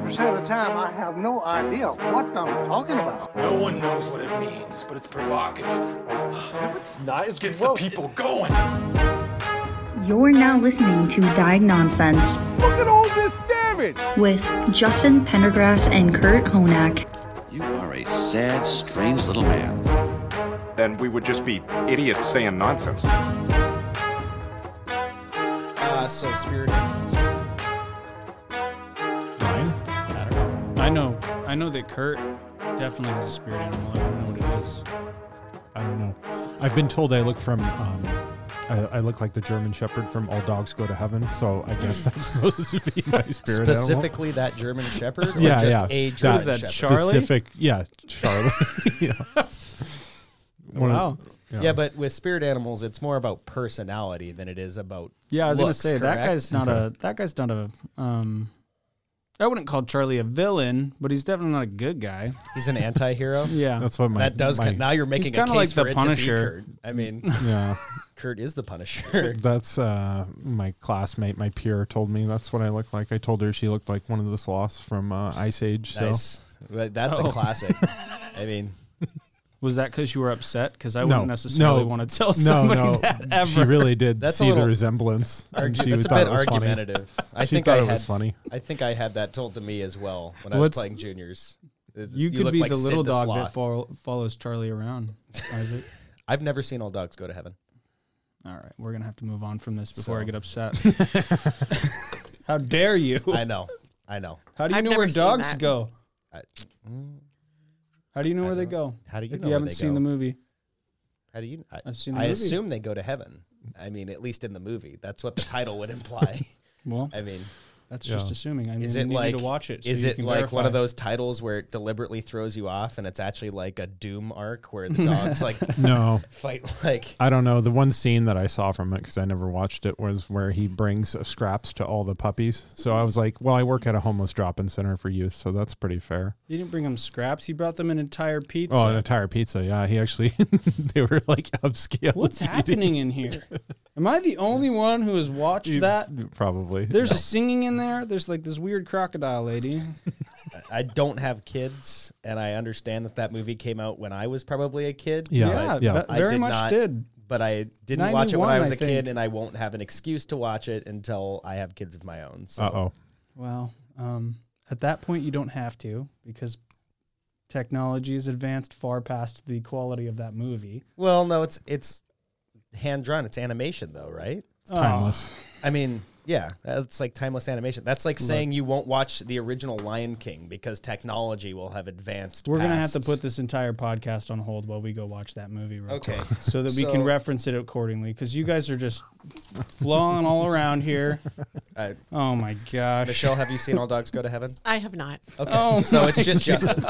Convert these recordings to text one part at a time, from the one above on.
90% of the time, I have no idea what I'm talking about. No one knows what it means, but it's provocative. It's not. It's Gets the people going. You're now listening to Diagnonsense Look at all this damage. with Justin Pendergrass and Kurt Honak. You are a sad, strange little man. then we would just be idiots saying nonsense. Uh, so spirit animals. I know. I know that Kurt definitely has a spirit animal. I don't know what it is. I don't know. I've been told I look from. Um, I, I look like the German Shepherd from All Dogs Go to Heaven, so I guess that's supposed to be my spirit animal. Specifically, that German Shepherd, or Yeah, just yeah. a That- German is that, Shepherd? Charlie? Specific, yeah, Charlie. yeah. One of- Wow. Yeah. but with spirit animals, it's more about personality than it is about. Yeah, I was gonna looks, say that correct? guy's not a that guy's not a um. I wouldn't call Charlie a villain, but he's definitely not a good guy. He's an anti-hero. Yeah, That's what my that does. my, now you're making kinda like for the Punisher. Kurt. I mean, yeah. Kurt is the Punisher. That's uh, my classmate, my peer, told me that's what I look like. I told her she looked like one of the sloths from uh, Ice Age. So nice. Well, That's Oh. a classic. I mean, was that because you were upset? Because I No, wouldn't necessarily no, want to tell no, somebody no, that ever. she really did That's see little the resemblance. and argu- she that's a thought bit it was funny. argumentative. I think thought I it had. was funny. I think I had that told to me as well when I was playing juniors. It's- you could be like the little Sid dog Sloth. that fol- follows Charlie around. Isaac. I've never seen all dogs go to heaven. All right, we're gonna have to move on from this before I get upset. How dare you? I know. I know. How do you I've know where dogs go? I, mm, How do you know I where they go? how do you if know you haven't seen go? the movie, How do you? I, I've seen I movie. assume they go to heaven. I mean, at least in the movie, that's what the title would imply. well, I mean, that's Yeah. just assuming. I mean, is it need like you to watch it? So is it can like one of those titles where it deliberately throws you off, and it's actually like a Doom arc where the dogs like No, fight like I don't know. The one scene that I saw from it because I never watched it was where he brings uh, scraps to all the puppies. So I was like, well, I work at a homeless drop-in center for youth, so that's pretty fair. He didn't bring them scraps. He brought them an entire pizza. Oh, an entire pizza. Yeah, he actually they were like upscale. What's eating. happening in here? Am I the only one who has watched You- that? Probably. There's a singing in there. There's like this weird crocodile lady. I don't have kids, and I understand that that movie came out when I was probably a kid. Yeah, yeah, yeah. I very did much not- did. But I didn't watch it when I was I a kid, and I won't have an excuse to watch it until I have kids of my own. So Uh oh. Well, um, at that point, you don't have to because technology has advanced far past the quality of that movie. Well, no, it's it's hand drawn. It's animation, though, right? It's timeless. I mean, yeah, that's like timeless animation. That's like saying you won't watch the original Lion King because technology will have advanced. We're gonna have to past- put this entire podcast on hold while we go watch that movie, real Okay. quick, so that we So- can reference it accordingly. Because you guys are just flowing all around here. Uh, Oh my gosh, Michelle, have you seen All Dogs Go to Heaven? I have not. Okay, Oh so it's just Justin.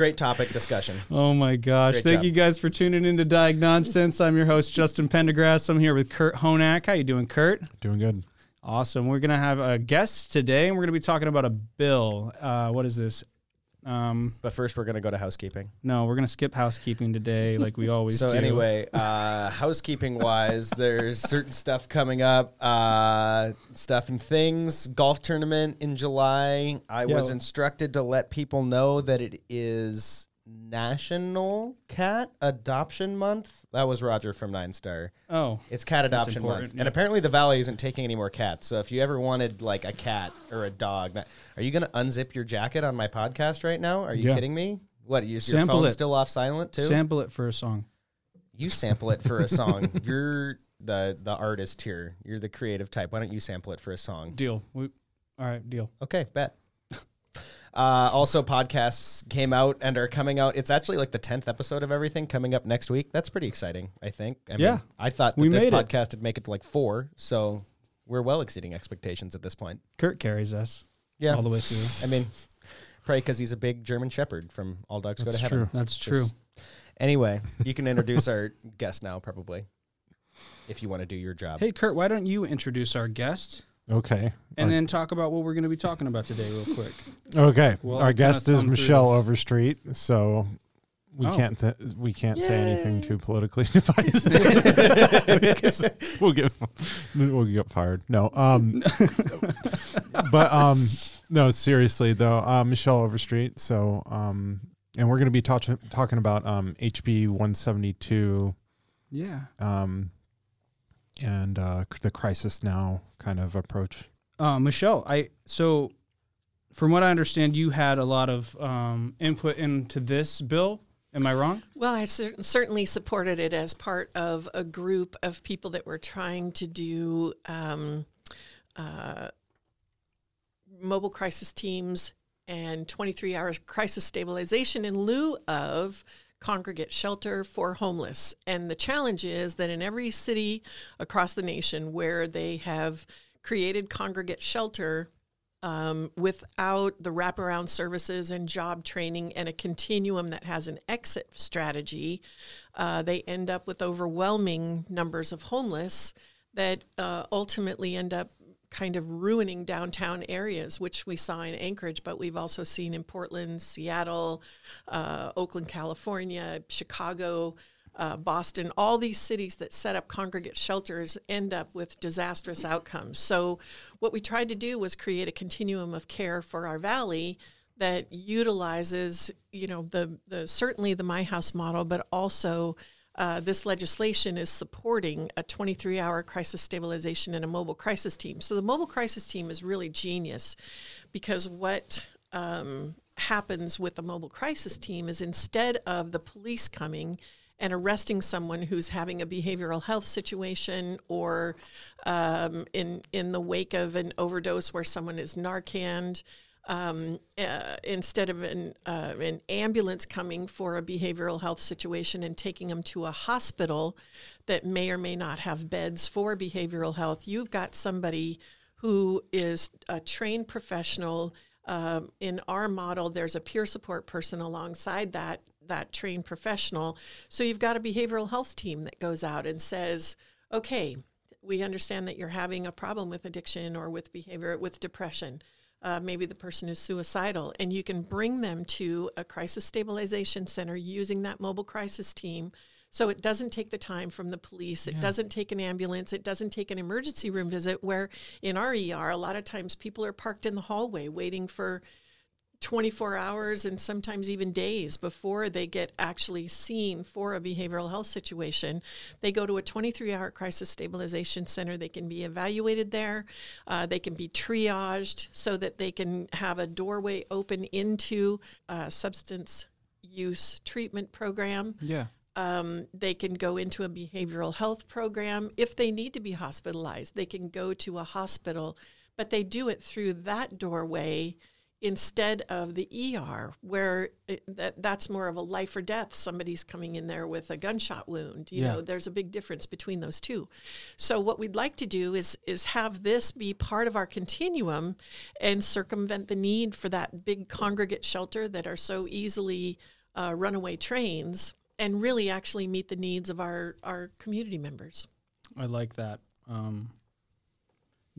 Great topic discussion. Oh my gosh. Great Thank job. you guys for tuning into Diagnonsense. I'm your host, Justin Pendergrass. I'm here with Kurt Honak. How you doing, Kurt? Doing good. Awesome. We're gonna have a guest today, and we're gonna be talking about a bill. Uh, what is this? Um, But first, we're gonna go to housekeeping. no, we're gonna skip housekeeping today, like we always So do. So, anyway, uh, housekeeping wise, there's certain stuff coming up. Uh, stuff and things. Golf tournament in July. I was instructed to let people know that it is National Cat Adoption Month. That was Roger from Nine Star. Oh, It's cat adoption month, yeah. and apparently the valley isn't taking any more cats. So if you ever wanted like a cat or a dog, that- are you going to unzip your jacket on my podcast right now? Are you Yeah. kidding me? What is your phone it. still off silent too? sample it for a song. you sample it for a song. You're the the artist here. You're the creative type. Why don't you sample it for a song? Deal. We, all right, deal. Okay, bet. Uh, also, podcasts came out and are coming out. It's actually like the tenth episode of everything coming up next week. That's pretty exciting. I think. I Yeah. mean, I thought that We this made it. podcast would make it to like four, so we're well exceeding expectations at this point. Kurt carries us Yeah, all the way through. I mean, probably because he's a big German Shepherd from All Dogs Go to That's Heaven. true. That's true. Just- Anyway, you can introduce our guest now, probably, if you want to do your job. Hey, Kurt, why don't you introduce our guest Okay. and Our- then talk about what we're going to be talking about today, real quick? okay. Well, Our guest is Michelle. Overstreet, so we Oh. can't th- we can't say anything too politically divisive. Because we'll get we'll get fired. No. Um. but um. No, seriously though, uh, Michelle Overstreet. So, um, and we're going to be touch- talking about um, HB 172 Yeah. um, and uh, the crisis now kind of approach. Uh, Michelle, I so from what I understand, you had a lot of um, input into this bill. Am I wrong? Well, I cer- certainly supported it as part of a group of people that were trying to do um, uh, mobile crisis teams and 23 hour crisis stabilization in lieu of congregate shelter for homeless. And the challenge is that in every city across the nation where they have created congregate shelter, um, without the wraparound services and job training and a continuum that has an exit strategy, uh, they end up with overwhelming numbers of homeless that uh, ultimately end up kind of ruining downtown areas, which we saw in Anchorage, but we've also seen in Portland, Seattle, uh, Oakland, California, Chicago, uh, Boston, all these cities that set up congregate shelters end up with disastrous outcomes. So, what we tried to do was create a continuum of care for our valley that utilizes, you know, the the certainly the My House model, but also uh, this legislation is supporting a 23-hour crisis stabilization and a mobile crisis team. So the mobile crisis team is really genius because what um, happens with the mobile crisis team is instead of the police coming and arresting someone who's having a behavioral health situation or um, in in the wake of an overdose where someone is Narcaned, um, uh, instead of an, uh, an ambulance coming for a behavioral health situation and taking them to a hospital that may or may not have beds for behavioral health, you've got somebody who is a trained professional. Um, in our model, there's a peer support person alongside that that trained professional. So you've got a behavioral health team that goes out and says, "Okay, we understand that you're having a problem with addiction or with behavior with depression." Uh, maybe the person is suicidal, and you can bring them to a crisis stabilization center using that mobile crisis team. So it doesn't take the time from the police. It doesn't take an ambulance. It doesn't take an emergency room visit. Where in our ER, a lot of times people are parked in the hallway waiting for 24 hours and sometimes even days before they get actually seen for a behavioral health situation. They go to a 23 hour crisis stabilization center. They can be evaluated there. Uh, they can be triaged so that they can have a doorway open into a substance use treatment program. Yeah. Um, they can go into a behavioral health program. If they need to be hospitalized, they can go to a hospital, but they do it through that doorway instead of the ER, where it, that that's more of a life or death. Somebody's coming in there with a gunshot wound. You Yeah. know, there's a big difference between those two. So what we'd like to do is is have this be part of our continuum and circumvent the need for that big congregate shelter that are so easily uh, runaway trains, and really actually meet the needs of our our community members. I like that. Um,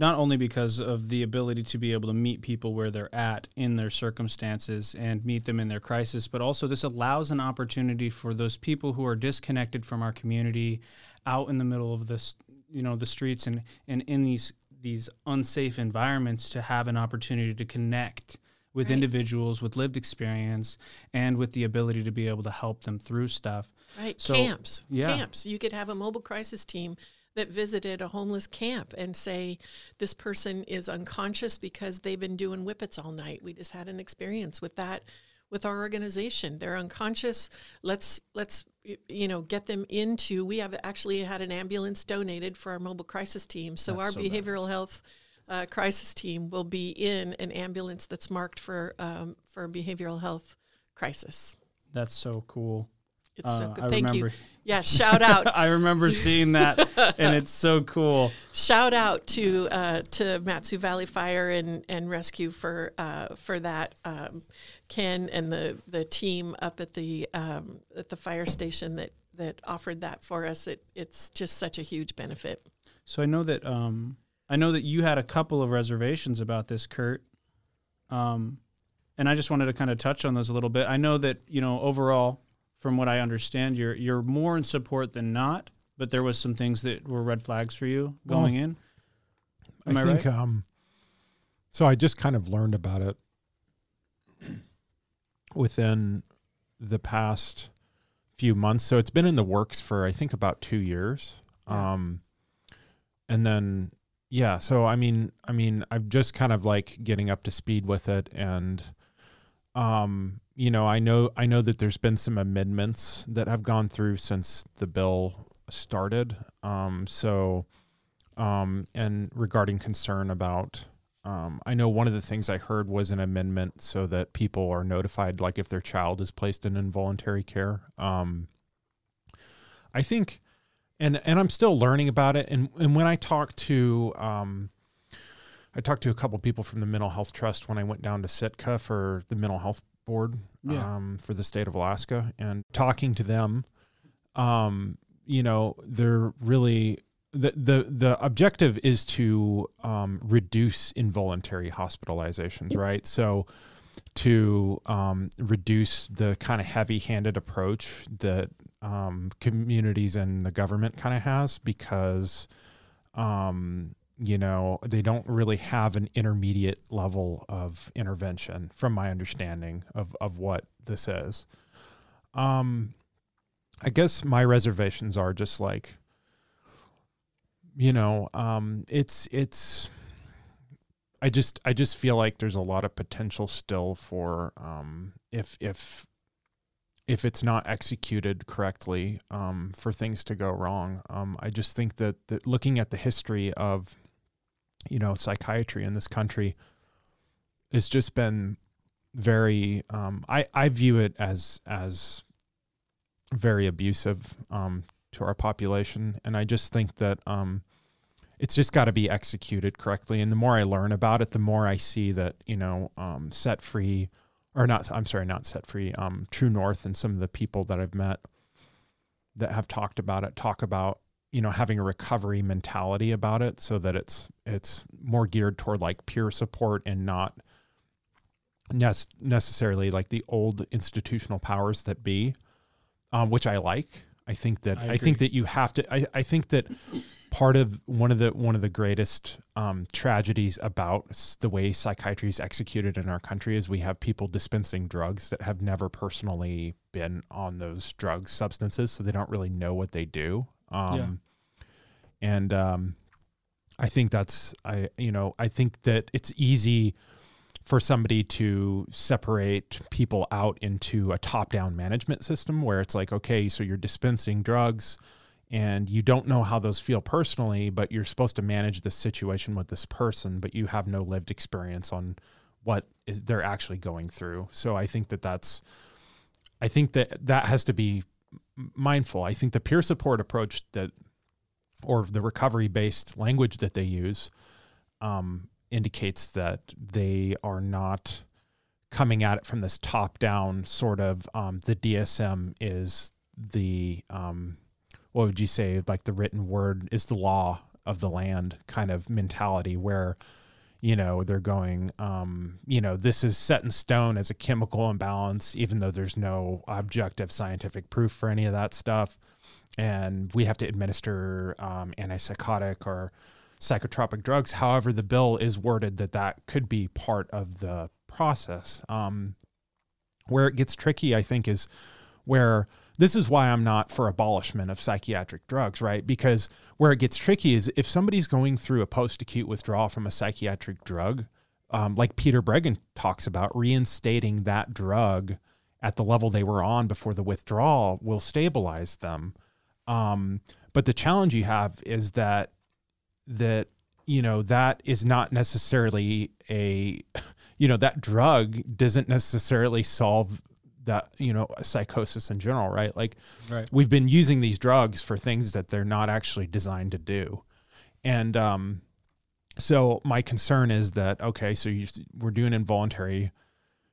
not only because of the ability to be able to meet people where they're at in their circumstances and meet them in their crisis, but also this allows an opportunity for those people who are disconnected from our community, out in the middle of this, you know, the streets and and in these these unsafe environments to have an opportunity to connect with Right. individuals with lived experience and with the ability to be able to help them through stuff. Right, So, camps. yeah. Camps. You could have a mobile crisis team that visited a homeless camp and say, This person is unconscious because they've been doing whippets all night. We just had an experience with that with our organization. They're unconscious. Let's let's you know get them into we have actually had an ambulance donated for our mobile crisis team. So That's our so behavioral health uh, crisis team will be in an ambulance that's marked for um, for behavioral health crisis. That's so cool. It's so Uh, good. I Thank remember- you. Yeah, shout out. I remember seeing that, and it's so cool. shout out to uh, to Mat-Su Valley Fire and, and Rescue for uh, for that um, Ken and the, the team up at the um, at the fire station that, that offered that for us. It it's just such a huge benefit. So I know that um, I know that you had a couple of reservations about this, Kurt. Um, and I just wanted to kind of touch on those a little bit. I know that you know overall, from what I understand, you're you're more in support than not. But there was some things that were red flags for you going in. Am I, I think right? um, So I just kind of learned about it within the past few months. So it's been in the works for I think about two years. Um, and then yeah, so I mean, I mean, I'm just kind of like getting up to speed with it, and um, you know, I know I know that there's been some amendments that have gone through since the bill started. Um, so, um, and regarding concern about um, I know one of the things I heard was an amendment so that people are notified, like if their child is placed in involuntary care. Um, I think, and and I'm still learning about it. And and when I talk to, um, I talked to a couple people from the Mental Health Trust when I went down to Sitka for the Mental Health Board Yeah. um, for the state of Alaska, and talking to them, um, you know, they're really the the the objective is to um, reduce involuntary hospitalizations, right? So to um, reduce the kind of heavy-handed approach that um, communities and the government kind of has, because um, you know they don't really have an intermediate level of intervention, from my understanding of of what this is. Um, I guess my reservations are just like you know um it's it's i just i just feel like there's a lot of potential still for um if if if it's not executed correctly um for things to go wrong um i just think that, that looking at the history of you know psychiatry in this country it's just been very um i i view it as as very abusive um to our population. And I just think that um, it's just got to be executed correctly. And the more I learn about it, the more I see that, you know, um, set free or not, I'm sorry, not set free, um, True North and some of the people that I've met that have talked about it talk about, you know, having a recovery mentality about it so that it's, it's more geared toward like peer support and not nec- necessarily like the old institutional powers that be, um, which I like. I think that I I, think that you have to. I, I think that part of one of the one of the greatest um, tragedies about the way psychiatry is executed in our country is we have people dispensing drugs that have never personally been on those drugs substances, so they don't really know what they do. Um, And um, I think that's I you know I think that it's easy for somebody to separate people out into a top-down management system where it's like okay so you're dispensing drugs and you don't know how those feel personally but you're supposed to manage the situation with this person but you have no lived experience on what is they're actually going through. So i think that that's i think that that has to be mindful. I think the peer support approach that or the recovery based language that they use um, indicates that they are not coming at it from this top down sort of um, the DSM is the um, what would you say like the written word is the law of the land kind of mentality where you know they're going um, you know this is set in stone as a chemical imbalance even though there's no objective scientific proof for any of that stuff and we have to administer um, antipsychotic or psychotropic drugs. However, the bill is worded that that could be part of the process. Um, where it gets tricky, I think, is where this is why I'm not for abolishment of psychiatric drugs, right? Because where it gets tricky is if somebody's going through a post acute withdrawal from a psychiatric drug, um, like Peter Breggin talks about, reinstating that drug at the level they were on before the withdrawal will stabilize them. Um, but the challenge you have is that that you know that is not necessarily a you know that drug doesn't necessarily solve that you know psychosis in general right? Like Right. we've been using these drugs for things that they're not actually designed to do. And um so my concern is that okay so you, we're doing involuntary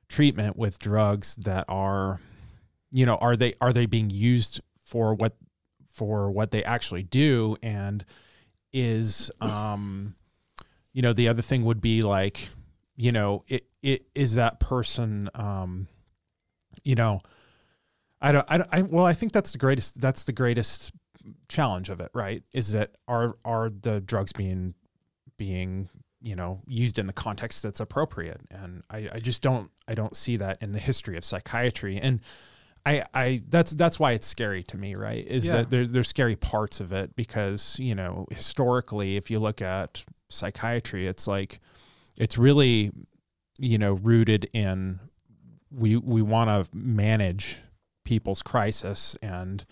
treatment with drugs that are you know are they are they being used for what for what they actually do? And is um you know the other thing would be like you know it it is that person um you know I don't I don't I well I think that's the greatest that's the greatest challenge of it right is that are are the drugs being being you know used in the context that's appropriate and I, I just don't i don't see that in the history of psychiatry and I, I that's that's why it's scary to me, right? Is Yeah. that there's there's scary parts of it because you know historically, if you look at psychiatry, it's like it's really you know rooted in we we want to manage people's crisis and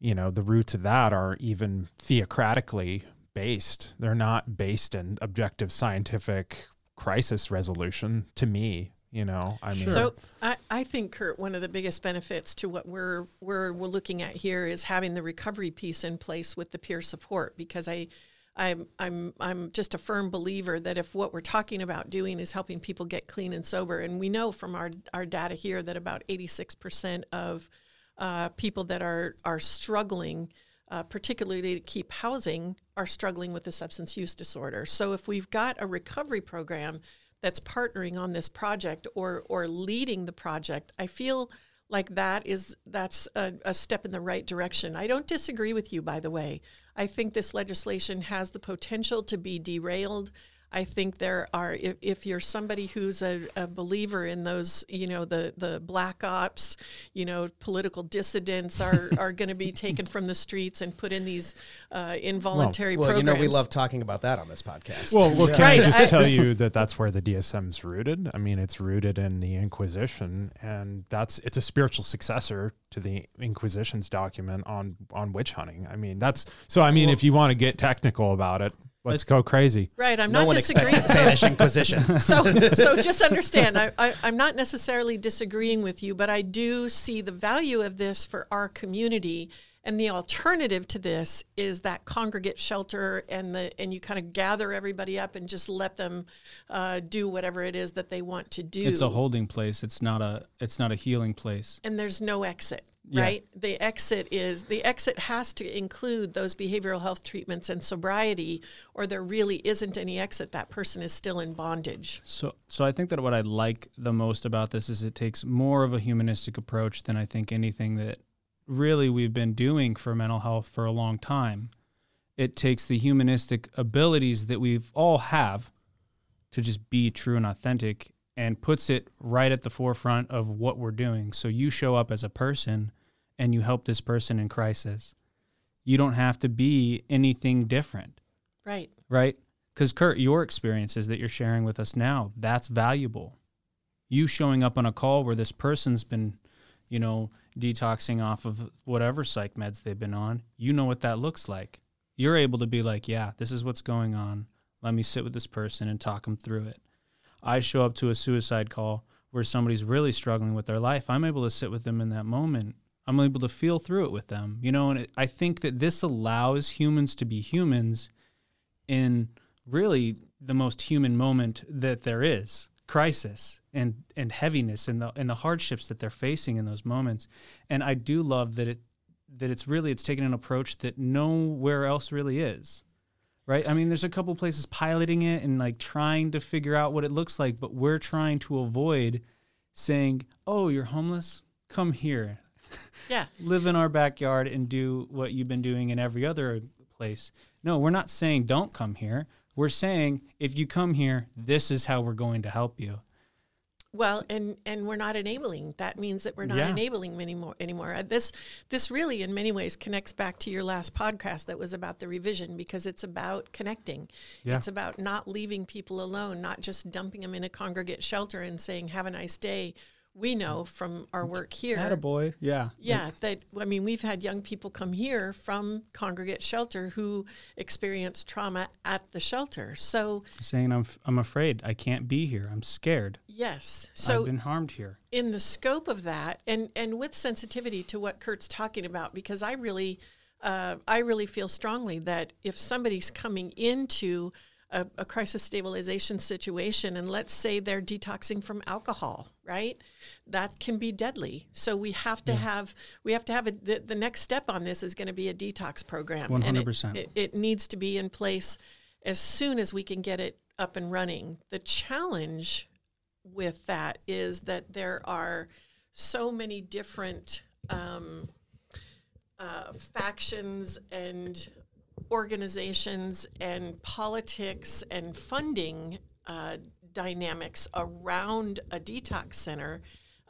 you know the roots of that are even theocratically based. They're not based in objective scientific crisis resolution to me you know? I mean So I, I think Kurt, one of the biggest benefits to what we're we're we're looking at here is having the recovery piece in place with the peer support because I I'm I'm I'm just a firm believer that if what we're talking about doing is helping people get clean and sober, and we know from our our data here that about 86 percent of uh, people that are are struggling, uh, particularly to keep housing, are struggling with a substance use disorder. So if we've got a recovery program that's partnering on this project or or leading the project, I feel like that is that's a, a step in the right direction. I don't disagree with you, by the way. I think this legislation has the potential to be derailed. I think there are if, if you're somebody who's a, a believer in those, you know, the the black ops, you know, political dissidents are are going to be taken from the streets and put in these uh, involuntary programs Well, you know, we love talking about that on this podcast. Well, well, can Right, I just I- tell you that that's where the DSM's rooted? I mean, it's rooted in the Inquisition, and that's it's a spiritual successor to the Inquisition's document on on witch hunting. I mean, that's so. I mean, if you want to get technical about it, let's go crazy. Right, I'm no not one disagreeing. expects the Spanish Inquisition. so so just understand I, I, i'm not necessarily disagreeing with you but i do see the value of this for our community and the alternative to this is that congregate shelter and the and you kind of gather everybody up and just let them uh, do whatever it is that they want to do It's a holding place. It's not a it's not a healing place. and there's no exit Yeah. right the exit is the exit has to include those behavioral health treatments and sobriety or there really isn't any exit that person is still in bondage So so I think that what I like the most about this is it takes more of a humanistic approach than I think anything that really we've been doing for mental health for a long time. It takes the humanistic abilities that we've all have to just be true and authentic and puts it right at the forefront of what we're doing. So you show up as a person and you help this person in crisis. You don't have to be anything different right right? Because Kurt, your experiences that you're sharing with us now, that's valuable. You showing up on a call where this person's been, you know, detoxing off of whatever psych meds they've been on, you know what that looks like. You're able to be like, yeah, this is what's going on. Let me sit with this person and talk them through it. I show up to a suicide call where somebody's really struggling with their life. I'm able to sit with them in that moment. I'm able to feel through it with them, you know, and it, I think that this allows humans to be humans in really the most human moment that there is crisis and and heaviness and the and the hardships that they're facing in those moments and I do love that it that it's really it's taken an approach that nowhere else really is right i mean there's a couple places piloting it and like trying to figure out what it looks like but we're trying to avoid saying oh you're homeless come here yeah live in our backyard and do what you've been doing in every other place. No, we're not saying don't come here. We're saying if you come here, this is how we're going to help you. Well, and and we're not enabling. That means that we're not Yeah. enabling anymore. Anymore. Uh, This this really, in many ways, connects back to your last podcast that was about the revision because it's about connecting. Yeah. It's about not leaving people alone, not just dumping them in a congregate shelter and saying "Have a nice day." We know from our work here. Had a boy. Yeah. Yeah, that I mean, we've had young people come here from congregate shelter who experienced trauma at the shelter. So Saying I'm f- I'm afraid. I can't be here. I'm scared. yes, so I've been harmed here. in the scope of that and and with sensitivity to what Kurt's talking about because I really uh, I really feel strongly that if somebody's coming into a, a crisis stabilization situation and let's say they're detoxing from alcohol right? That can be deadly. So we have to have we have to have a, the, the next step on this is going to be a detox program. And it- 100%. it, it needs to be in place as soon as we can get it up and running. The challenge with that is that there are so many different um, uh, factions and organizations and politics and funding uh, dynamics around a detox center.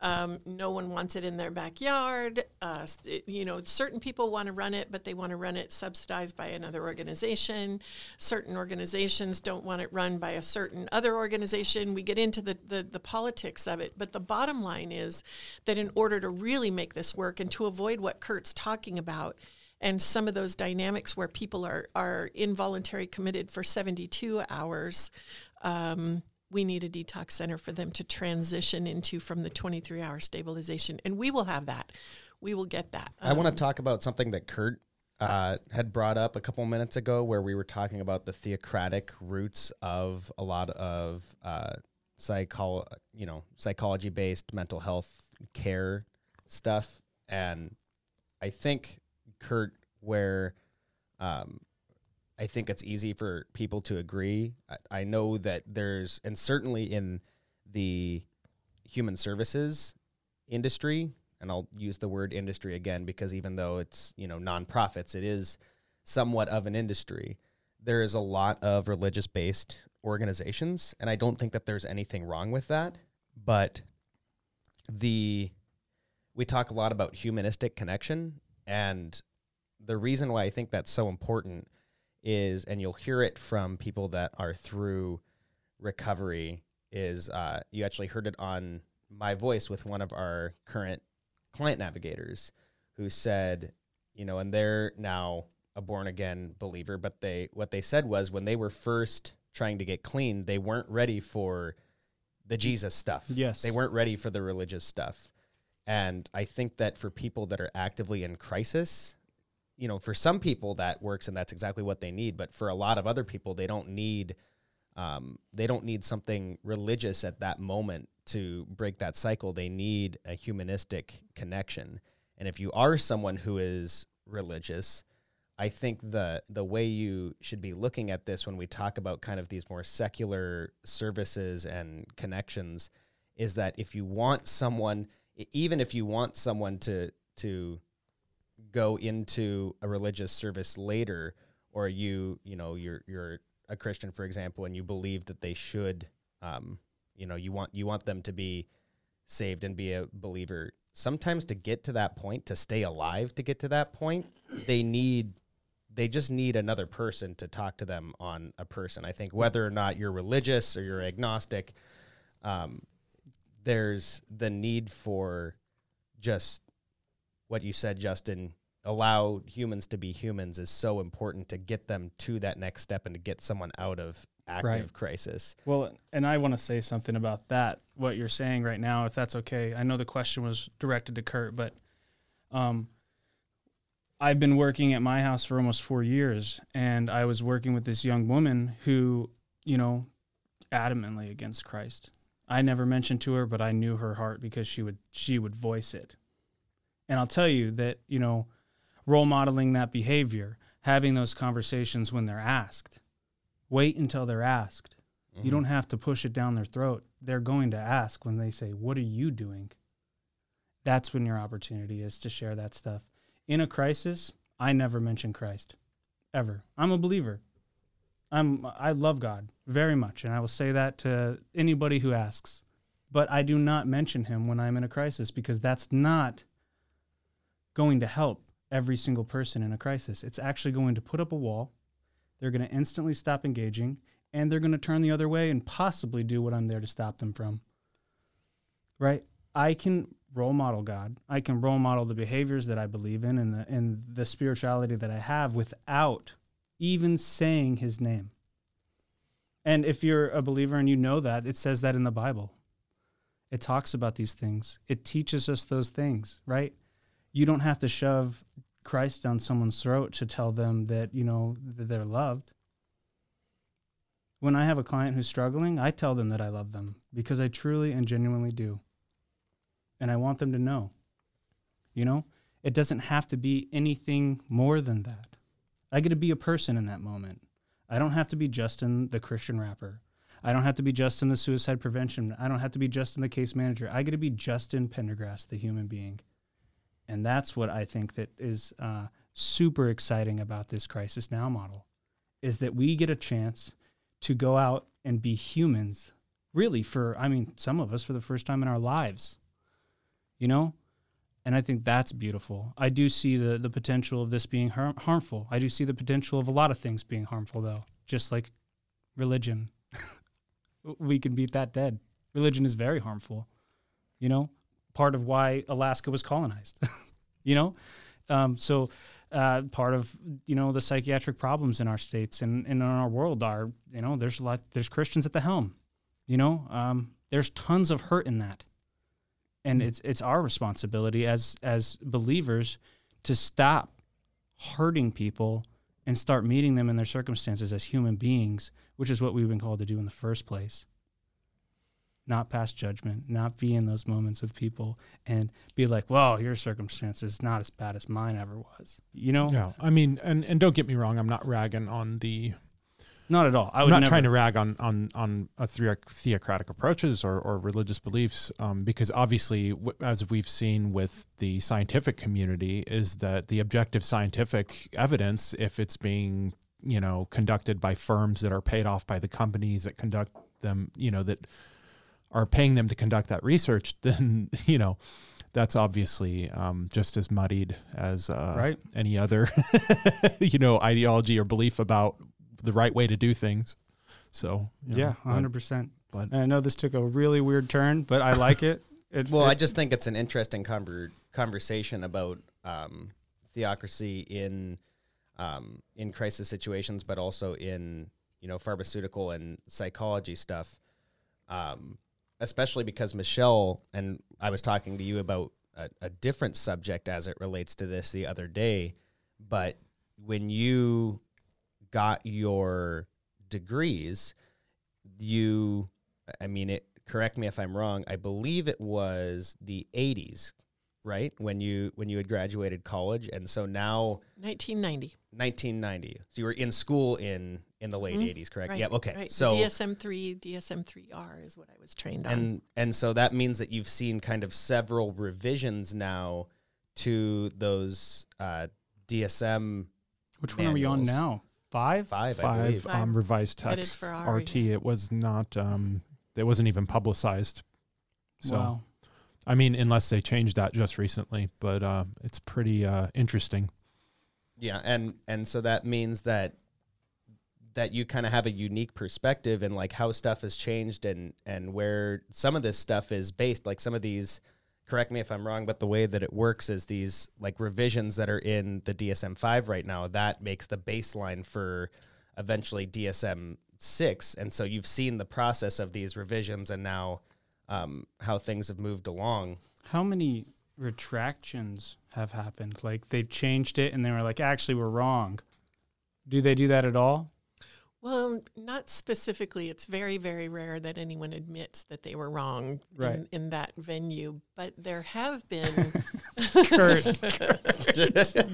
Um, no one wants it in their backyard. Uh, it- you know, certain people want to run it, but they want to run it subsidized by another organization. Certain organizations don't want it run by a certain other organization. We get into the, the, the politics of it. But the bottom line is that in order to really make this work and to avoid what Kurt's talking about, and some of those dynamics where people are, are involuntary committed for 72 hours, um, we need a detox center for them to transition into from the 23 hour stabilization. And we will have that. We will get that. I want to talk about something that Kurt uh, had brought up a couple minutes ago, where we were talking about the theocratic roots of a lot of uh, psycho, you know, psychology based mental health care stuff, and I think Kurt, where um, I think it's easy for people to agree. I, I know that there's, and certainly in the human services industry, and I'll use the word industry again because even though it's, you know, nonprofits, it is somewhat of an industry. There is a lot of religious based organizations, and I don't think that there's anything wrong with that. But the, we talk a lot about humanistic connection, and the reason why I think that's so important is, and you'll hear it from people that are through recovery, is uh, you actually heard it on my voice with one of our current client navigators who said, you know, and they're now a born again believer, but they what they said was when they were first trying to get clean, they weren't ready for the Jesus stuff. Yes. They weren't ready for the religious stuff. And I think that for people that are actively in crisis, you know, for some people that works and that's exactly what they need. But for a lot of other people, they don't need, um, they don't need something religious at that moment to break that cycle. They need a humanistic connection. And if you are someone who is religious, I think the the way you should be looking at this when we talk about kind of these more secular services and connections is that if you want someone, even if you want someone to to go into a religious service later or you you know you're you're a christian for example and you believe that they should um, you know you want you want them to be saved and be a believer sometimes to get to that point to stay alive to get to that point they need they just need another person to talk to them on a person. I think whether or not you're religious or you're agnostic um, there's the need for just what you said, Justin, allow humans to be humans is so important to get them to that next step and to get someone out of active Right. crisis. Well, and I want to say something about that. What you're saying right now, if that's okay. I know the question was directed to Kurt, but um, I've been working at my house for almost four years, and I was working with this young woman who, you know, adamantly against Christ. I never mentioned to her, but I knew her heart because she would she would voice it. And I'll tell you that you know, role modeling that behavior, having those conversations when they're asked. Wait until they're asked. You mm-hmm. don't have to push it down their throat. They're going to ask when they say, What are you doing? That's when your opportunity is to share that stuff. In a crisis, I never mention Christ. Ever. I'm a believer. I'm I love God very much, and I will say that to anybody who asks. But I do not mention him when I'm in a crisis because that's not going to help every single person in a crisis. It's actually going to put up a wall. They're going to instantly stop engaging and they're going to turn the other way and possibly do what I'm there to stop them from. Right? I can role model God. I can role model the behaviors that I believe in and the, and the spirituality that I have without even saying his name. And if you're a believer and you know that, it says that in the Bible. It talks about these things. It teaches us those things, right? You don't have to shove Christ down someone's throat to tell them that, you know, that they're loved. When I have a client who's struggling, I tell them that I love them because I truly and genuinely do. And I want them to know. You know, it doesn't have to be anything more than that. I get to be a person in that moment. I don't have to be Justin, the Christian rapper. I don't have to be Justin, the suicide prevention. I don't have to be Justin, the case manager. I get to be Justin Pendergrass, the human being. And that's what I think that is uh, super exciting about this crisis now model is that we get a chance to go out and be humans really for i mean some of us for the first time in our lives you know? And i think that's beautiful. I do see the the potential of this being har- harmful. I do see the potential of a lot of things being harmful though just like religion. We can beat that dead. Religion is very harmful you know part of why alaska was colonized you know? Um, so uh, part of you know the psychiatric problems in our states and, and in our world are you know there's a lot there's christians at the helm you know? Um, there's tons of hurt in that. And it's it's our responsibility as as believers to stop hurting people and start meeting them in their circumstances as human beings which is what we've been called to do in the first place not pass judgment, not be in those moments with people and be like, well, your circumstance is not as bad as mine ever was. You know? Yeah. I mean, and, and don't get me wrong, I'm not ragging on the Not at all. I I'm not never, trying to rag on on on a theo- theocratic approaches or, or religious beliefs, um, because obviously, w- as we've seen with the scientific community, is that the objective scientific evidence, if it's being you know conducted by firms that are paid off by the companies that conduct them, you know that are paying them to conduct that research, then you know that's obviously um, just as muddied as uh, Right. any other you know ideology or belief about the right way to do things. So Yeah, hundred percent. but- And I know this took a really weird turn, but I like it. it Well, it- I just think it's an interesting conver- conversation about um, theocracy in um, in crisis situations, but also in you know pharmaceutical and psychology stuff. Um, especially because Michelle and I was talking to you about a, a different subject as it relates to this the other day, but when you got your degrees, you, I mean, it. Correct me if I'm wrong. I believe it was the '80s, right? When you when you had graduated college, and so now 1990. 1990. So you were in school in in the late '80s, correct? Right, Yep. Okay. Right. So DSM three, DSM three R is what I was trained on. and and so that means that you've seen kind of several revisions now to those uh, DSM which one are we on now? Five. five, five believe. Five um, revised text for RT. yeah. It was not. Um, it wasn't even publicized. So wow. I mean, unless they changed that just recently, but uh, it's pretty uh, interesting. Yeah, and and so that means that that you kind of have a unique perspective and like how stuff has changed and and where some of this stuff is based. Like some of these, correct me if I'm wrong, but the way that it works is these like revisions that are in the DSM five right now that makes the baseline for eventually DSM six, and so you've seen the process of these revisions and now um, how things have moved along. How many retractions have happened? Like they changed it and they were like, actually, we're wrong. Do they do that at all? Well, not specifically. It's very, very rare that anyone admits that they were wrong Right. in, in that venue. But there have been,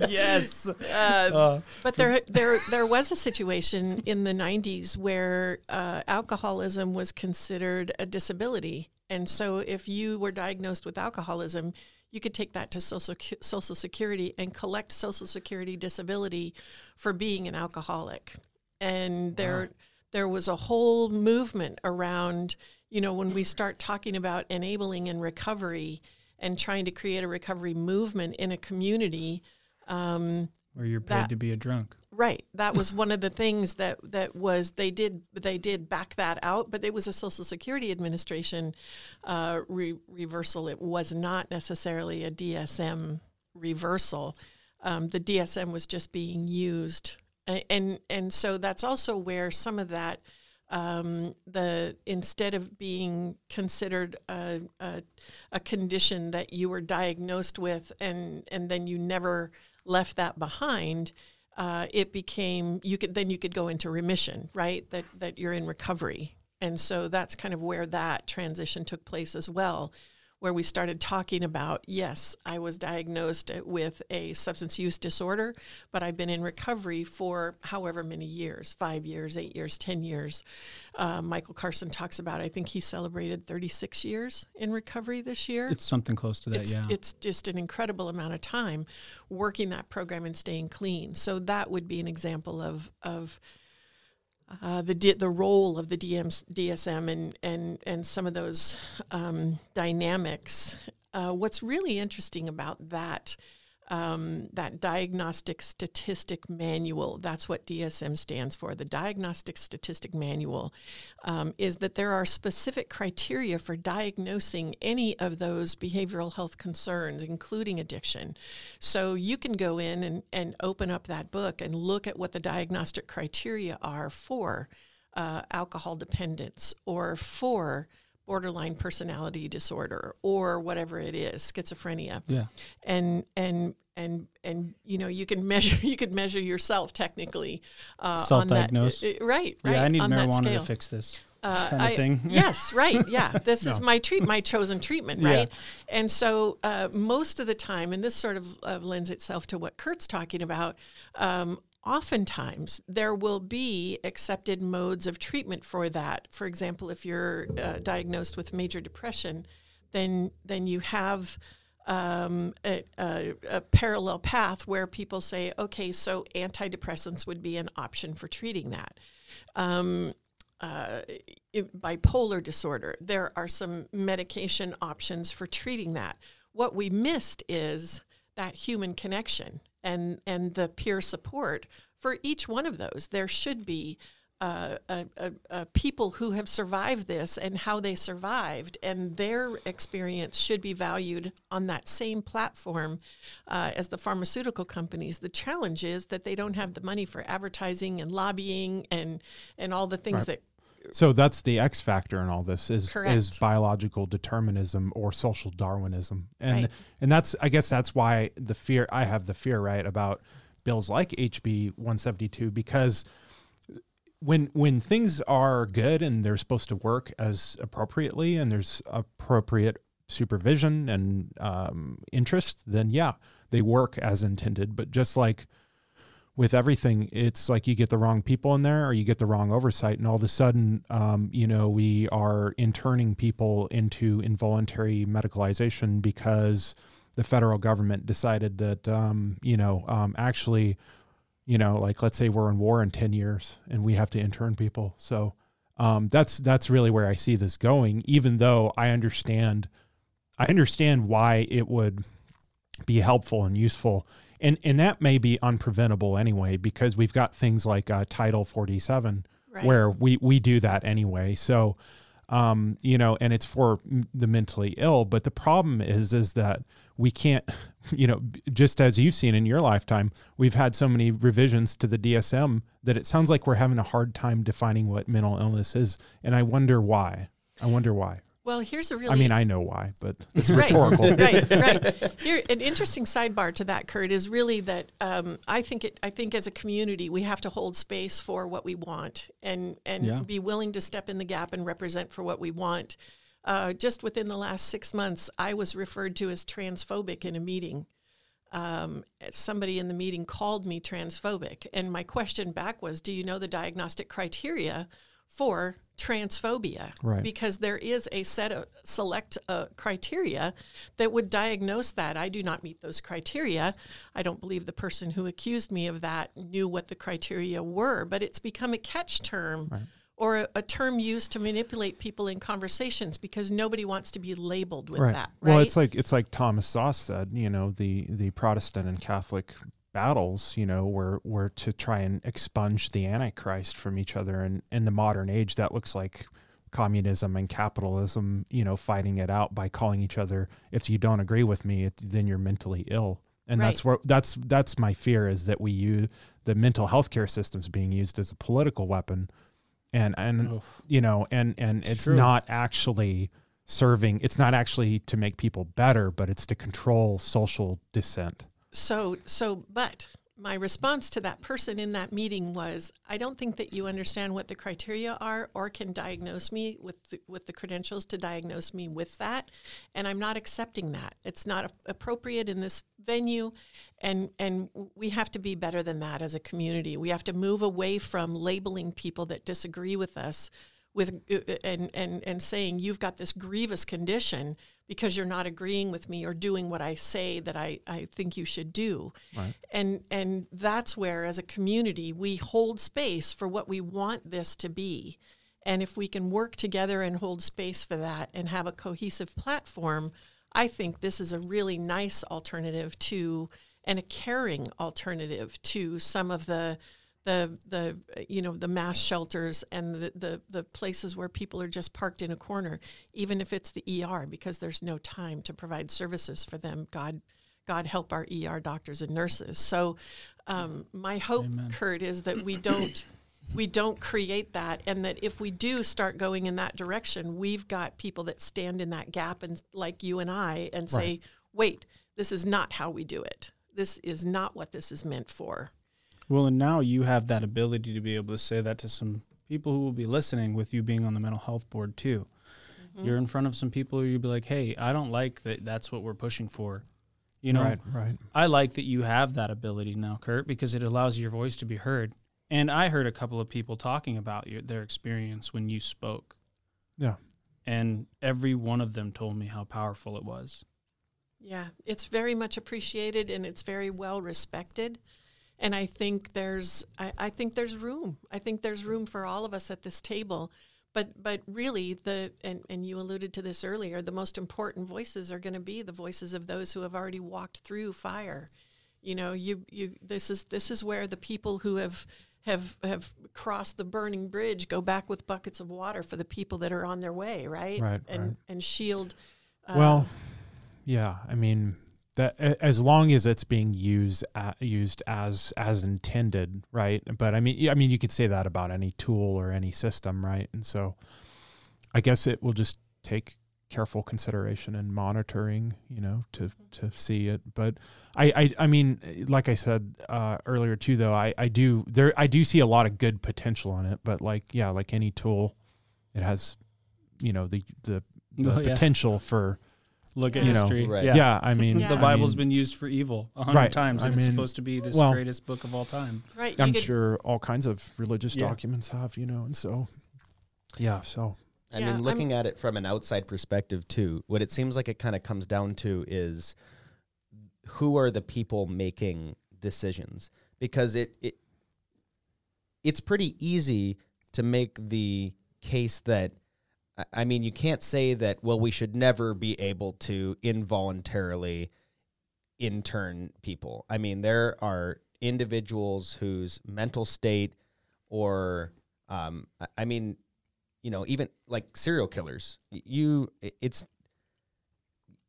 yes. uh, but there, there, there was a situation in the '90s where uh, alcoholism was considered a disability, and so if you were diagnosed with alcoholism, you could take that to social Social Security and collect Social Security disability for being an alcoholic. And there, there was a whole movement around, you know, when we start talking about enabling and recovery and trying to create a recovery movement in a community. Um, Where you're paid That- to be a drunk. Right. That was one of the things that that was they did they did back that out, but it was a Social Security Administration uh, re- reversal. It was not necessarily a DSM reversal. Um, the DSM was just being used, and, and and so that's also where some of that um, the instead of being considered a, a a condition that you were diagnosed with and and then you never left that behind uh, it became you could then you could go into remission right? That that you're in recovery. And so that's kind of where that transition took place as well where we started talking about yes, I was diagnosed with a substance use disorder, but I've been in recovery for however many years five years, eight years, 10 years. Uh, Michael Carson talks about, I think he celebrated 36 years in recovery this year. It's something close to that, it's, yeah. it's just an incredible amount of time working that program and staying clean. So that would be an example of, of uh, the the role of the DMs, DSM and and and some of those um, dynamics. Uh, what's really interesting about that um, that diagnostic statistic manual that's what DSM stands for. The diagnostic statistic manual um, is that there are specific criteria for diagnosing any of those behavioral health concerns, including addiction. So you can go in and, and open up that book and look at what the diagnostic criteria are for uh, alcohol dependence or for borderline personality disorder or whatever it is schizophrenia Yeah. and and and and you know you can measure you could measure yourself technically uh, on that Self-diagnose. uh, right right yeah, I need marijuana to fix this. Uh, kind of I- thing. yes, right. Yeah, this is my treat, my chosen treatment, Yeah. right? And so uh, most of the time, and this sort of uh, lends itself to what Kurt's talking about. Um, oftentimes, there will be accepted modes of treatment for that. For example, if you're uh, diagnosed with major depression, then then you have um, a, a, a parallel path where people say, okay, so antidepressants would be an option for treating that. Um, uh, i- bipolar disorder, there are some medication options for treating that. What we missed is that human connection and, and the peer support for each one of those. There should be uh, uh, uh, uh, people who have survived this and how they survived, and their experience should be valued on that same platform uh, as the pharmaceutical companies. The challenge is that they don't have the money for advertising and lobbying and and all the things that So that's the X factor in all this is is biological determinism or social Darwinism, and Right. and that's I guess that's why the fear I have the fear right about bills like HB 172 because when when things are good and they're supposed to work as appropriately and there's appropriate supervision and um, interest, then yeah, they work as intended. But just like with everything, it's like you get the wrong people in there or you get the wrong oversight, and all of a sudden, um, you know, we are interning people into involuntary medicalization because the federal government decided that, um, you know, um, actually, you know, like let's say we're in war in 10 years and we have to intern people. So um, that's that's really where I see this going, even though I understand I understand why it would be helpful and useful. And and that may be unpreventable anyway, because we've got things like uh, Title 47 Right. where we, we do that anyway. So, um, you know, and it's for the mentally ill. But the problem is, is that we can't, you know, just as you've seen in your lifetime, we've had so many revisions to the DSM that it sounds like we're having a hard time defining what mental illness is. And I wonder why. I wonder why. Well, here's a really I mean, I know why, but it's Right, rhetorical. right, right. Here, an interesting sidebar to that, Kurt, is really that um, I think it. I think as a community, we have to hold space for what we want and and Yeah. be willing to step in the gap and represent for what we want. Uh, just within the last six months, I was referred to as transphobic in a meeting. Um, somebody in the meeting called me transphobic, and my question back was, "Do you know the diagnostic criteria for transphobia?" Right. Because there is a set of select uh, criteria that would diagnose that. I do not meet those criteria. I don't believe the person who accused me of that knew what the criteria were, but it's become a catch term. Or a, a term used to manipulate people in conversations because nobody wants to be labeled with that. Right? Well, it's like it's like Thomas Szasz said, you know, the the Protestant and Catholic battles, you know, were were to try and expunge the Antichrist from each other. And in the modern age, that looks like communism and capitalism, you know, fighting it out by calling each other. If you don't agree with me, it, then you're mentally ill. And that's where that's that's my fear is that we use the mental health care systems being used as a political weapon, and and Oof. you know, and and It's it's not actually serving. It's not actually to make people better, but it's to control social dissent. So, so, but my response to that person in that meeting was, I don't think that you understand what the criteria are or can diagnose me with the, with the credentials to diagnose me with that, and I'm not accepting that. It's not appropriate in this venue, and and we have to be better than that as a community. We have to move away from labeling people that disagree with us with uh, and and and saying you've got this grievous condition because you're not agreeing with me or doing what I say that I, I think you should do. Right. And and that's where as a community we hold space for what we want this to be. And if we can work together and hold space for that and have a cohesive platform, I think this is a really nice alternative to and a caring alternative to some of the the the you know the mass shelters and the, the the places where people are just parked in a corner even if it's the ER because there's no time to provide services for them. God god help our ER doctors and nurses. So um, my hope Amen. Kurt is that we don't we don't create that and that if we do start going in that direction we've got people that stand in that gap and like you and I and say right. wait this is not how we do it. This is not what this is meant for well, and now you have that ability to be able to say that to some people who will be listening with you being on the mental health board too. Mm-hmm. You're in front of some people who you'll be like, hey, I don't like that that's what we're pushing for. You know, right, right. I like that you have that ability now, Kurt, because it allows your voice to be heard. And I heard a couple of people talking about your, their experience when you spoke. Yeah. And every one of them told me how powerful it was. Yeah, it's very much appreciated and it's very well respected and I think there's I, I, think there's room. I think there's room for all of us at this table. But but really the and, and you alluded to this earlier, the most important voices are going to be the voices of those who have already walked through fire. You know, you you this is this is where the people who have have have crossed the burning bridge go back with buckets of water for the people that are on their way, right? Right. And right. and shield uh, Well, yeah, I mean that as long as it's being used uh, used as as intended, right? But I mean, I mean, you could say that about any tool or any system, right? And so, I guess it will just take careful consideration and monitoring, you know, to to see it. But I I, I mean, like I said uh, earlier too, though, I I do there I do see a lot of good potential in it. But like yeah, like any tool, it has, you know, the the, the potential yeah. for look at you history. Know, right. yeah. yeah. I mean, yeah. the Bible's I mean, been used for evil a hundred right. times, and I mean, it's supposed to be this well, greatest book of all time. Right. I'm sure all kinds of religious yeah. documents have, you know, and so, yeah. So, I yeah, mean, looking I'm, at it from an outside perspective too, what it seems like it kind of comes down to is who are the people making decisions? Because it it it's pretty easy to make the case that I mean, you can't say that, well, we should never be able to involuntarily intern people. I mean, there are individuals whose mental state or, um, I mean, you know, even like serial killers, you, it's,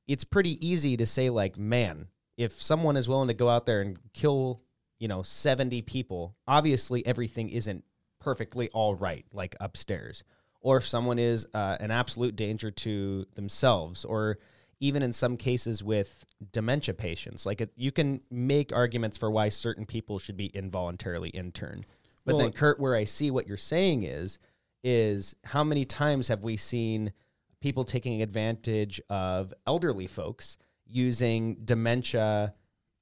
it's pretty easy to say, like, man, if someone is willing to go out there and kill, you know, 70 people, obviously everything isn't perfectly all right, like upstairs or if someone is uh, an absolute danger to themselves, or even in some cases with dementia patients. Like it, you can make arguments for why certain people should be involuntarily interned. But well, then, Kurt, where I see what you're saying is, is how many times have we seen people taking advantage of elderly folks using dementia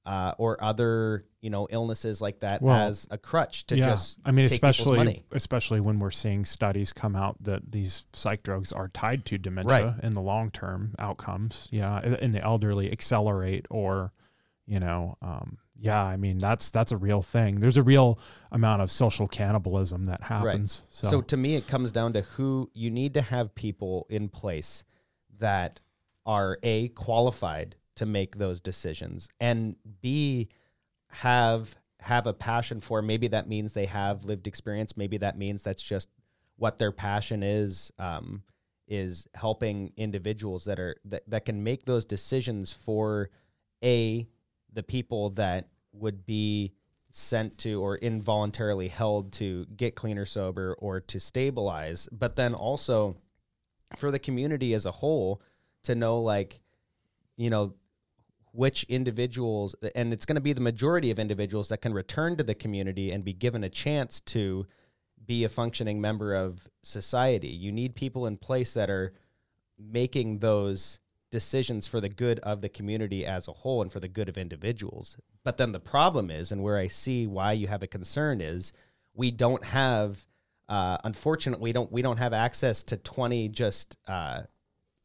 uh, or other you know illnesses like that well, as a crutch to yeah. just I mean especially especially when we're seeing studies come out that these psych drugs are tied to dementia right. in the long term outcomes yeah in the elderly accelerate or you know um, yeah I mean that's that's a real thing there's a real amount of social cannibalism that happens right. so. so to me it comes down to who you need to have people in place that are a qualified to make those decisions and b have have a passion for. Maybe that means they have lived experience. Maybe that means that's just what their passion is. Um, is helping individuals that are that, that can make those decisions for a the people that would be sent to or involuntarily held to get cleaner sober or to stabilize but then also for the community as a whole to know like you know which individuals, and it's going to be the majority of individuals that can return to the community and be given a chance to be a functioning member of society. You need people in place that are making those decisions for the good of the community as a whole and for the good of individuals. But then the problem is, and where I see why you have a concern is, we don't have, uh, unfortunately, we don't we don't have access to twenty just, uh,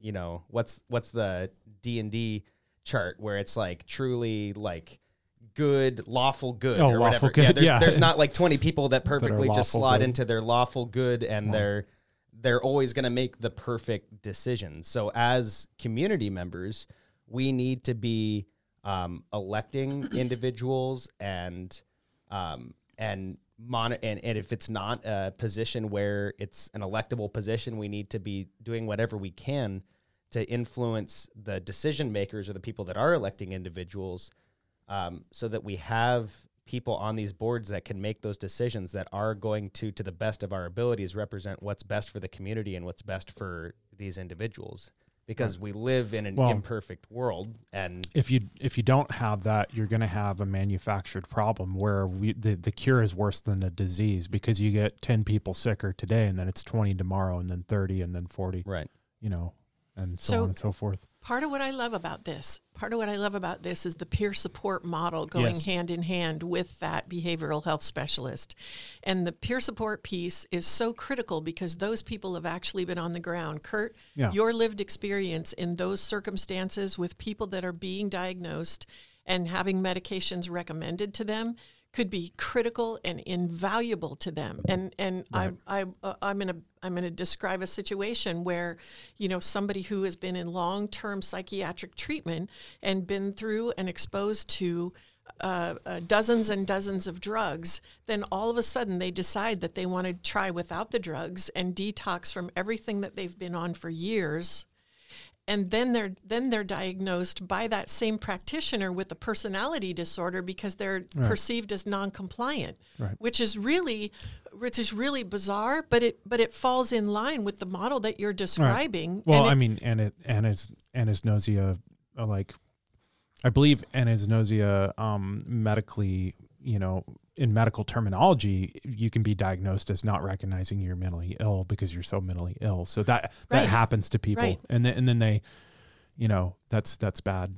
you know, what's what's the D and D chart where it's like truly like good, lawful good Oh, or whatever. Yeah, there's, yeah. there's not like 20 people that perfectly just slot good. into their lawful good and they're they're always going to make the perfect decision. So as community members, we need to be um, electing individuals and um, and mon- and, and if it's not a position where it's an electable position, we need to be doing whatever we can to influence the decision makers or the people that are electing individuals um, so that we have people on these boards that can make those decisions that are going to to the best of our abilities represent what's best for the community and what's best for these individuals. Because we live in an Well- imperfect world and if you if you don't have that, you're going to have a manufactured problem where we the, the cure is worse than the disease because you get 10 people sicker today and then it's 20 tomorrow and then 30 and then 40 right. You know and so, So- on and so forth Part of what I love about this, part of what I love about this is the peer support model going Yes. hand in hand with that behavioral health specialist. And the peer support piece is so critical because those people have actually been on the ground. Kurt, Yeah. your lived experience in those circumstances with people that are being diagnosed and having medications recommended to them could be critical and invaluable to them. And and I I uh, I'm going to I'm going to describe a situation where you know somebody who has been in long-term psychiatric treatment and been through and exposed to uh, uh, dozens and dozens of drugs, then all of a sudden they decide that they want to try without the drugs and detox from everything that they've been on for years and then they're then they're diagnosed by that same practitioner with a personality disorder because they're perceived as non-compliant Right. which is really which is really bizarre but it but it falls in line with the model that you're describing. Well and it- i mean and it anas anosognosia uh, like i believe anosognosia um medically you know in medical terminology you can be diagnosed as not recognizing you're mentally ill because you're so mentally ill so that that Right. happens to people Right. and then and then they you know that's that's bad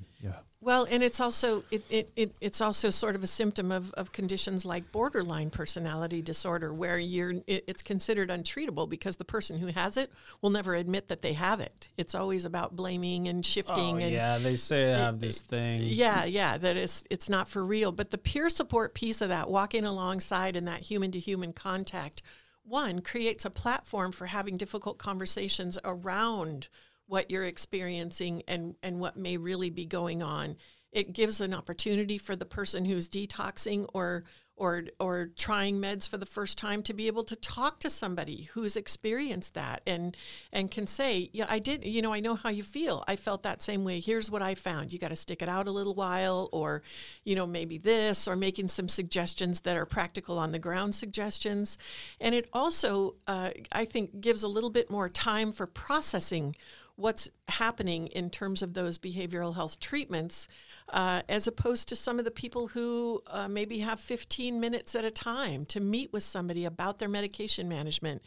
Well, and it's also it, it, it it's also sort of a symptom of, of conditions like borderline personality disorder, where you're it, it's considered untreatable because the person who has it will never admit that they have it. It's always about blaming and shifting. Oh, and yeah, they say I have this thing. Yeah, yeah, that it's it's not for real. But the peer support piece of that, walking alongside and that human to human contact, one creates a platform for having difficult conversations around what you're experiencing and and what may really be going on. It gives an opportunity for the person who's detoxing or or or trying meds for the first time to be able to talk to somebody who's experienced that and and can say, yeah, I did, you know, I know how you feel. I felt that same way. Here's what I found. You got to stick it out a little while or, you know, maybe this or making some suggestions that are practical on the ground suggestions. And it also uh, I think gives a little bit more time for processing what's happening in terms of those behavioral health treatments, uh, as opposed to some of the people who uh, maybe have 15 minutes at a time to meet with somebody about their medication management.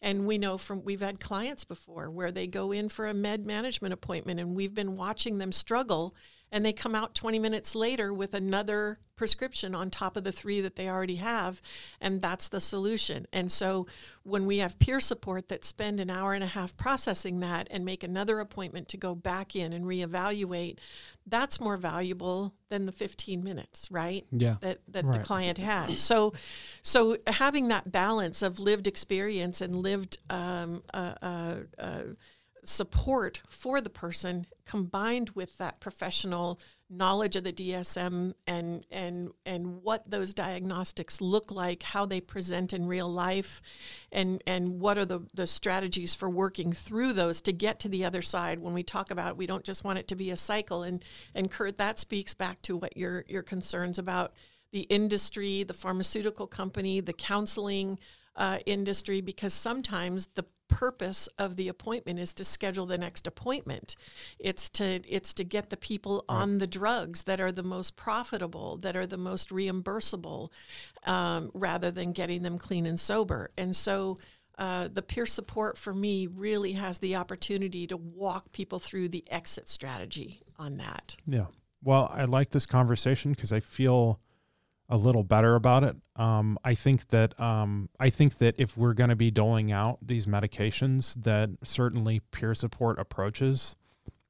And we know from we've had clients before where they go in for a med management appointment and we've been watching them struggle and they come out 20 minutes later with another prescription on top of the three that they already have and that's the solution and so when we have peer support that spend an hour and a half processing that and make another appointment to go back in and reevaluate that's more valuable than the 15 minutes right Yeah. that that Right. the client had so so having that balance of lived experience and lived um, uh, uh, uh, support for the person combined with that professional knowledge of the DSM and and and what those diagnostics look like, how they present in real life, and and what are the the strategies for working through those to get to the other side. When we talk about, we don't just want it to be a cycle. And and Kurt, that speaks back to what your your concerns about the industry, the pharmaceutical company, the counseling uh, industry because sometimes the purpose of the appointment is to schedule the next appointment. It's to it's to get the people on the drugs that are the most profitable, that are the most reimbursable, um, rather than getting them clean and sober. And so. Uh, the peer support for me really has the opportunity to walk people through the exit strategy on that. Yeah. Well, I like this conversation because I feel a little better about it. Um, I think that um, I think that if we're going to be doling out these medications, that certainly peer support approaches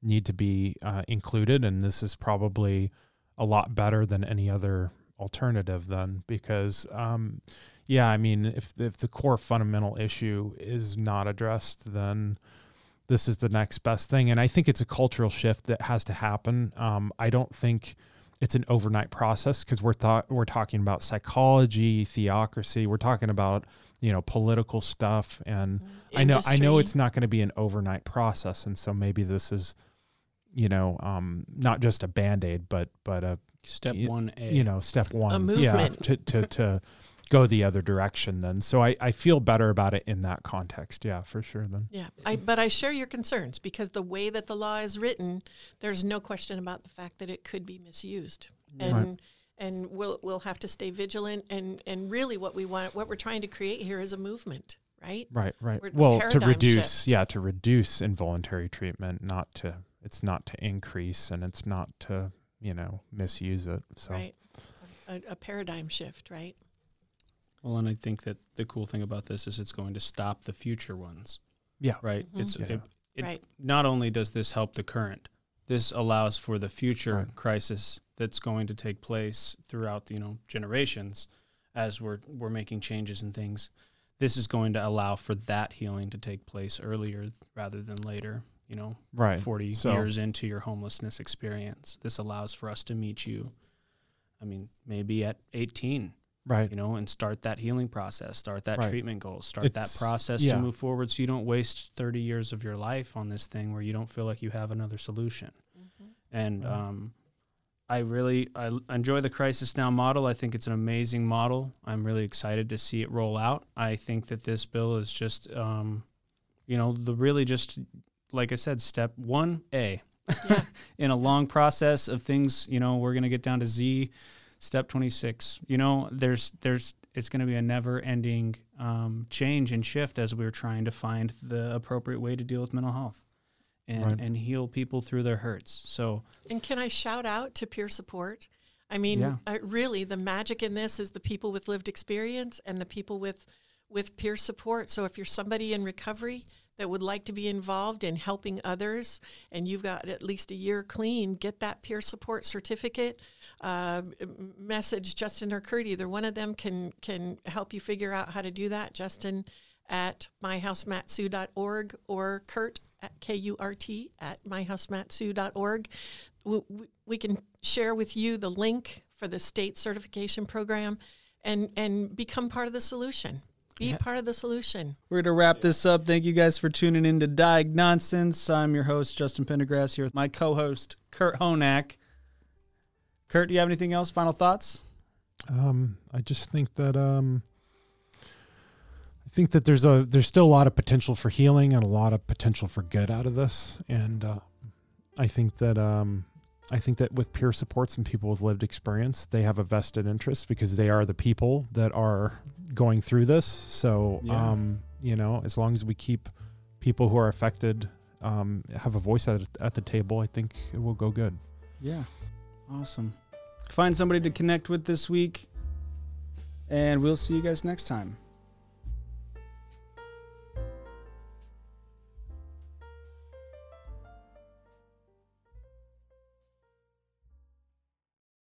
need to be uh, included, and this is probably a lot better than any other alternative. Then, because um, yeah, I mean, if if the core fundamental issue is not addressed, then this is the next best thing. And I think it's a cultural shift that has to happen. Um, I don't think it's an overnight process because we're thought we're talking about psychology, theocracy. We're talking about you know political stuff, and I know I know it's not going to be an overnight process. And so maybe this is you know um, not just a band aid, but but a Step y- one A. you know step one movement. yeah to to to go the other direction then so I, I feel better about it in that context yeah for sure then Yeah, I, but I share your concerns because the way that the law is written, there's no question about the fact that it could be misused, and and we'll we'll have to stay vigilant. And and really, what we want, what we're trying to create here is a movement, right? right right We're- well to reduce shift. yeah to reduce involuntary treatment not to it's not to increase and it's not to you know misuse it so Right, a, a paradigm shift, right? Well, and I think that the cool thing about this is it's going to stop the future ones. Yeah. Right. Mm-hmm. It's Yeah. it, it Right. not only does this help the current, this allows for the future Right. crisis that's going to take place throughout you know generations as we're we're making changes and things. This is going to allow for that healing to take place earlier rather than later. You know, Right. 40 So- years into your homelessness experience. This allows for us to meet you. I mean, maybe at 18, right you know, and start that healing process, start that Right. treatment goal, start It's- that process yeah. to move forward so you don't waste 30 years of your life on this thing where you don't feel like you have another solution. And Right. um, I really i enjoy the crisis now model. I think it's an amazing model. I'm really excited to see it roll out. I think that this bill is just, um, you know, the really just like I said, step one A Yeah. in a long process of things. You know, we're gonna get down to Z, step 26. You know, there's there's it's gonna be a never ending um, change and shift as we're trying to find the appropriate way to deal with mental health. And, Right. and heal people through their hurts. So And can I shout out to peer support? I mean, Yeah. I, really, the magic in this is the people with lived experience and the people with with peer support. So if you're somebody in recovery that would like to be involved in helping others, and you've got at least a year clean, get that peer support certificate. Uh, message Justin or Kurt. Either one of them can can help you figure out how to do that. Justin at myhousematsu.org or Kurt at K-U-R-T at myhousematsu.org. We, we- we can share with you the link for the state certification program and, and become part of the solution. Be part of the solution. We're going to wrap this up. Thank you guys for tuning in to Diagnonsense. I'm your host, Justin Pendergrass, here with my co host, Kurt Honak. Kurt, do you have anything else? Final thoughts? Um, I just think that um, I think that there's a there's still a lot of potential for healing and a lot of potential for good out of this, and uh, I think that um, I think that with peer supports and people with lived experience, they have a vested interest because they are the people that are going through this. So Yeah. um, you know, as long as we keep people who are affected um, have a voice at at the table, I think it will go good. Yeah. Awesome. Find somebody to connect with this week, and we'll see you guys next time.